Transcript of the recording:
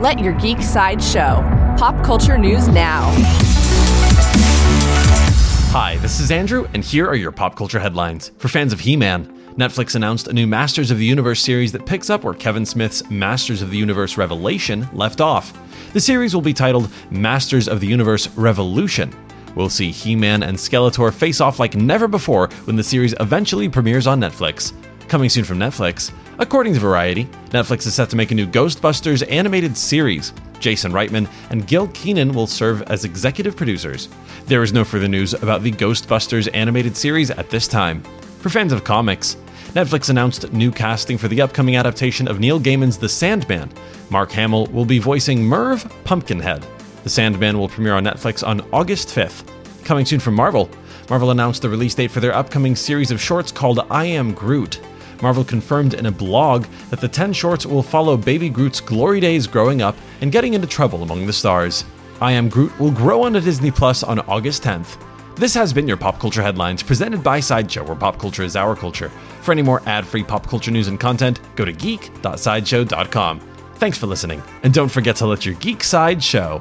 Let your geek side show. Pop culture news now. Hi, this is Andrew, and here are your pop culture headlines. For fans of He Man, Netflix announced a new Masters of the Universe series that picks up where Kevin Smith's Masters of the Universe Revelation left off. The series will be titled Masters of the Universe Revolution. We'll see He Man and Skeletor face off like never before when the series eventually premieres on Netflix. Coming soon from Netflix, according to Variety, Netflix is set to make a new Ghostbusters animated series. Jason Reitman and Gil Kenan will serve as executive producers. There is no further news about the Ghostbusters animated series at this time. For fans of comics, Netflix announced new casting for the upcoming adaptation of Neil Gaiman's The Sandman. Mark Hamill will be voicing Merv Pumpkinhead. The Sandman will premiere on Netflix on August 5th. Coming soon from Marvel, Marvel announced the release date for their upcoming series of shorts called I Am Groot. Marvel confirmed in a blog that the 10 shorts will follow Baby Groot's glory days growing up and getting into trouble among the stars. I Am Groot will grow on Disney Plus on August 10th. This has been your Pop Culture Headlines presented by Sideshow, where pop culture is our culture. For any more ad free pop culture news and content, go to geek.sideshow.com. Thanks for listening, and don't forget to let your geek side show.